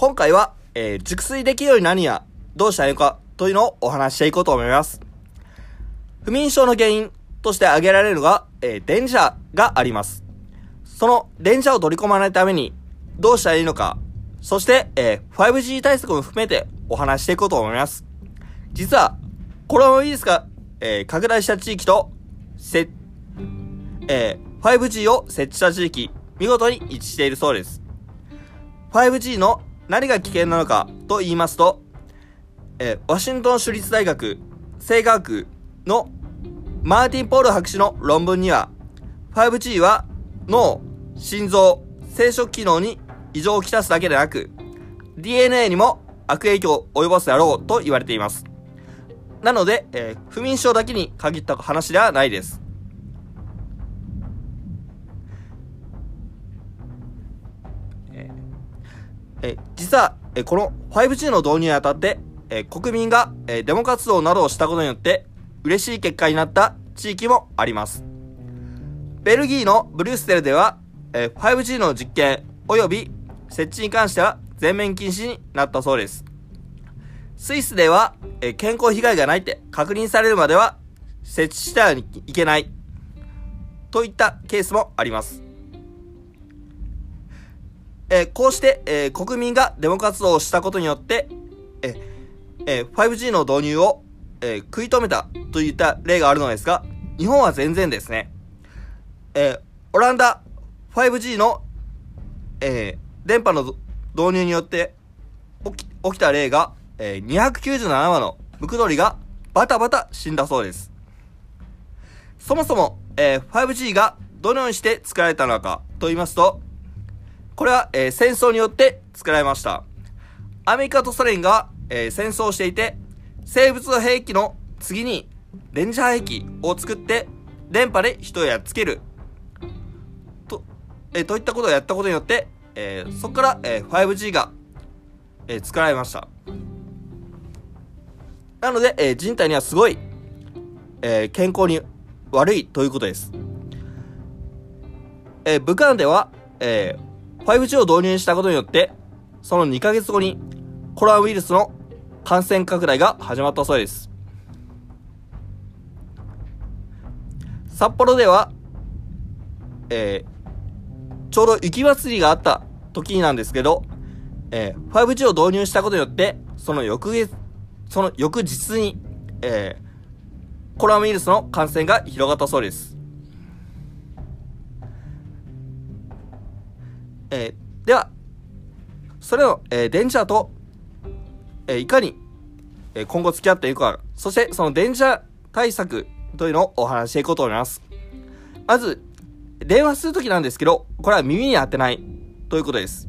今回は、えー、熟睡できるようになるにはどうしたらいいのかというのをお話ししていこうと思います。不眠症の原因として挙げられるのが、えー、電車があります。その電車を取り込まないためにどうしたらいいのか、そして、えー、5G 対策も含めてお話ししていこうと思います。実は、コロナウイルスが、えー、拡大した地域と、せ、えー、5G を設置した地域、見事に一致しているそうです。5G の何が危険なのかと言いますと、えーワシントン州立大学生化学のマーティン・ポール博士の論文には、5G は脳、心臓、生殖機能に異常をきたすだけでなく、DNA にも悪影響を及ぼすだろうと言われています。なので、えー不眠症だけに限った話ではないです。えーえ実は、えこの 5G の導入にあたって、え国民が、えデモ活動などをしたことによって、嬉しい結果になった地域もあります。ベルギーのブリュッセルでは、え 5G の実験及び設置に関しては全面禁止になったそうです。スイスでは、え健康被害がないって確認されるまでは設置してはいけないといったケースもあります。えーこうして、えー国民がデモ活動をしたことによって、え 5G の導入を、え食い止めたといった例があるのですが、日本は全然ですね。えオランダ 5G の、え電波の導入によって起き起きた例が、え297羽のムクドリがバタバタ死んだそうです。そもそも、え 5G がどのようにして作られたのかと言いますと、これは、えー戦争によって作られました。アメリカとソ連が、えー戦争をしていて、生物兵器の次にレンジャー兵器を作って電波で人をやっつける。と、えーといったことをやったことによって、えーそこから、えー 5G が、えー作られました。なので、えー人体にはすごい、えー健康に悪いということです。えー武漢では、えー 5G を導入したことによって、その2ヶ月後にコロナウイルスの感染拡大が始まったそうです。札幌では、えーちょうど雪祭りがあった時なんですけど、えー 5G を導入したことによって、その翌月、その翌日に、えーコロナウイルスの感染が広がったそうです。えーでは、それを、えーデンジャーと、えーいかに、えー今後付き合っていくか、そしてそのデンジャー対策というのをお話していこうと思います。まず、電話するときなんですけど、これは耳に当てないということです。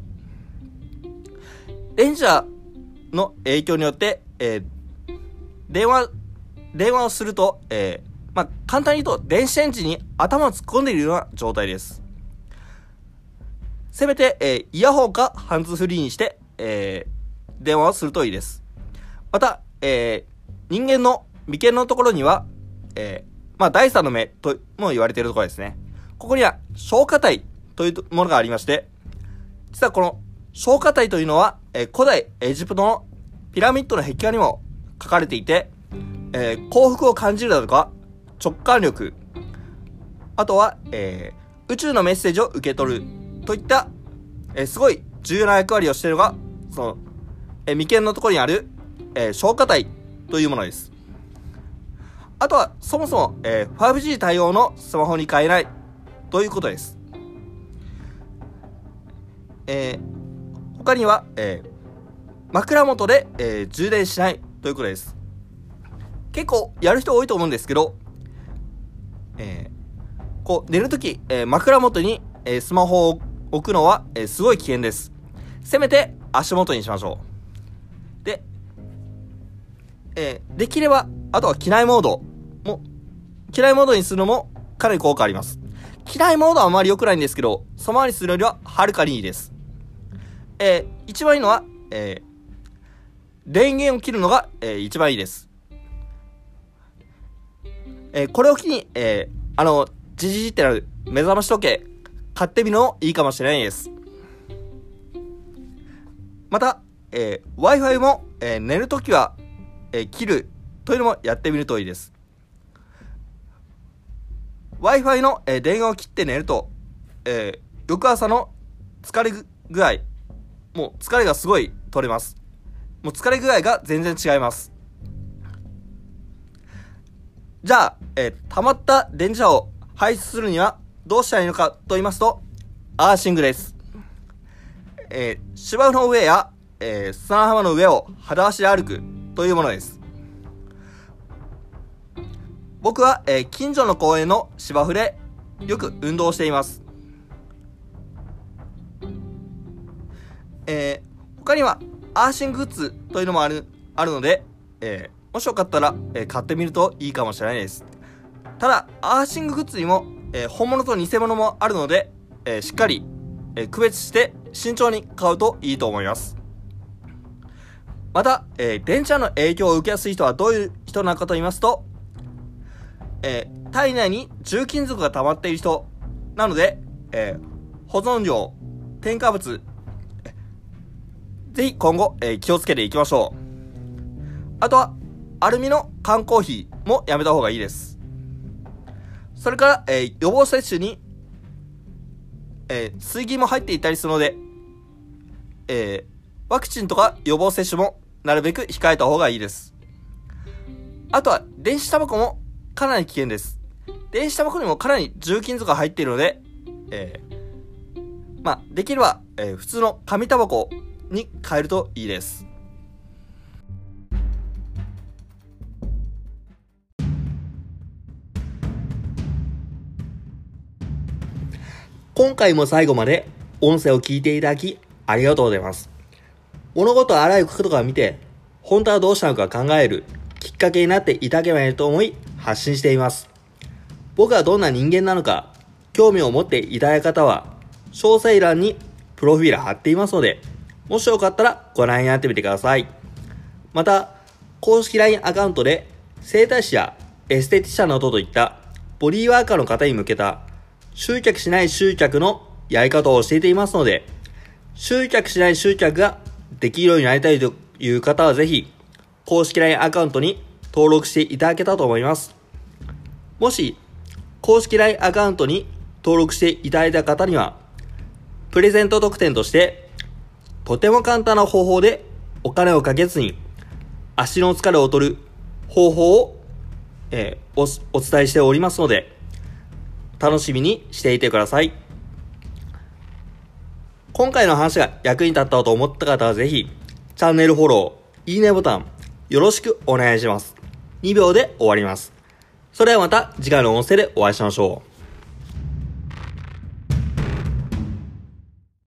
デンジャーの影響によって、えー電話、電話をすると、えーまあ、簡単に言うと、電子レンジに頭を突っ込んでいるような状態です。せめて、えーイヤホンかハンズフリーにして、えー電話をするといいです。また、えー人間の眉間のところには、えーまあ、第三の目とも言われているところですね。ここには消化体というものがありまして、実はこの消化体というのは、えー古代エジプトのピラミッドの壁画にも書かれていて、えー幸福を感じるだとか、直感力、あとは、えー宇宙のメッセージを受け取るといった、えーすごい重要な役割をしているのが、その、えー眉間のところにある、えー消化体というものです。あとは、そもそも、えー 5G 対応のスマホに変えないということです。えー他には、えー枕元で、えー充電しないということです。結構やる人多いと思うんですけど、えーこう寝るとき、えー枕元に、えースマホを置くのは、えーすごい危険です。せめて足元にしましょう。で、えーできれば、あとは機内モードも、機内モードにするのもかなり効果あります。機内モードはあまり良くないんですけど、そのままにするよりははるかにいいです。えー一番いいのは、えー電源を切るのが、えー一番いいです。えーこれを機に、えーあの、じじじってなる目覚まし時計、買ってみるのいいかもしれないです。また、えー、Wi-Fi も、えー、寝るときは、えー、切るというのもやってみるといいです。Wi-Fi の、えー、電話を切って寝ると、えー、翌朝の疲れ具合、もう疲れがすごい取れます。もう疲れ具合が全然違います。じゃあ、えー、溜まった電磁波を排出するにはどうしたらいいのかと言いますと、アーシングです。えー、芝生の上や、えー、砂浜の上を裸足で歩くというものです。僕は、えー、近所の公園の芝生でよく運動しています。えー、他にはアーシンググッズというのもある、あるので、えー、もしよかったら、えー、買ってみるといいかもしれないです。ただ、アーシンググッズにも、えー、本物と偽物もあるので、えー、しっかり、えー、区別して慎重に買うといいと思います。また、えー、電車の影響を受けやすい人はどういう人なのかと言いますと、えー、体内に重金属が溜まっている人なので、えー、保存量、添加物、ぜひ今後、えー、気をつけていきましょう。あとは、アルミの缶コーヒーもやめた方がいいです。それから、えー、予防接種に、えー、水銀も入っていたりするので、えー、ワクチンとか予防接種もなるべく控えた方がいいです。あとは、電子タバコもかなり危険です。電子タバコにもかなり重金属が入っているので、えー、まあ、できれば、えー、普通の紙タバコに変えるといいです。今回も最後まで音声を聞いていただきありがとうございます。物事をあらゆる角度から見て、本当はどうしたのか考えるきっかけになっていただければいいと思い発信しています。僕はどんな人間なのか、興味を持っていただいた方は、詳細欄にプロフィール貼っていますので、もしよかったらご覧になってみてください。また、公式 LINE アカウントで、整体師やエステティシャンなどといったボディーワーカーの方に向けた集客しない集客のやり方を教えていますので、集客しない集客ができるようになりたいという方はぜひ、公式 LINE アカウントに登録していただけたと思います。もし、公式 LINE アカウントに登録していただいた方には、プレゼント特典として、とても簡単な方法でお金をかけずに足の疲れを取る方法を、えー、おお伝えしておりますので、楽しみにしていてください。今回の話が役に立ったと思った方はぜひ、チャンネルフォロー、いいねボタン、よろしくお願いします。2秒で終わります。それではまた次回の音声でお会いしましょう。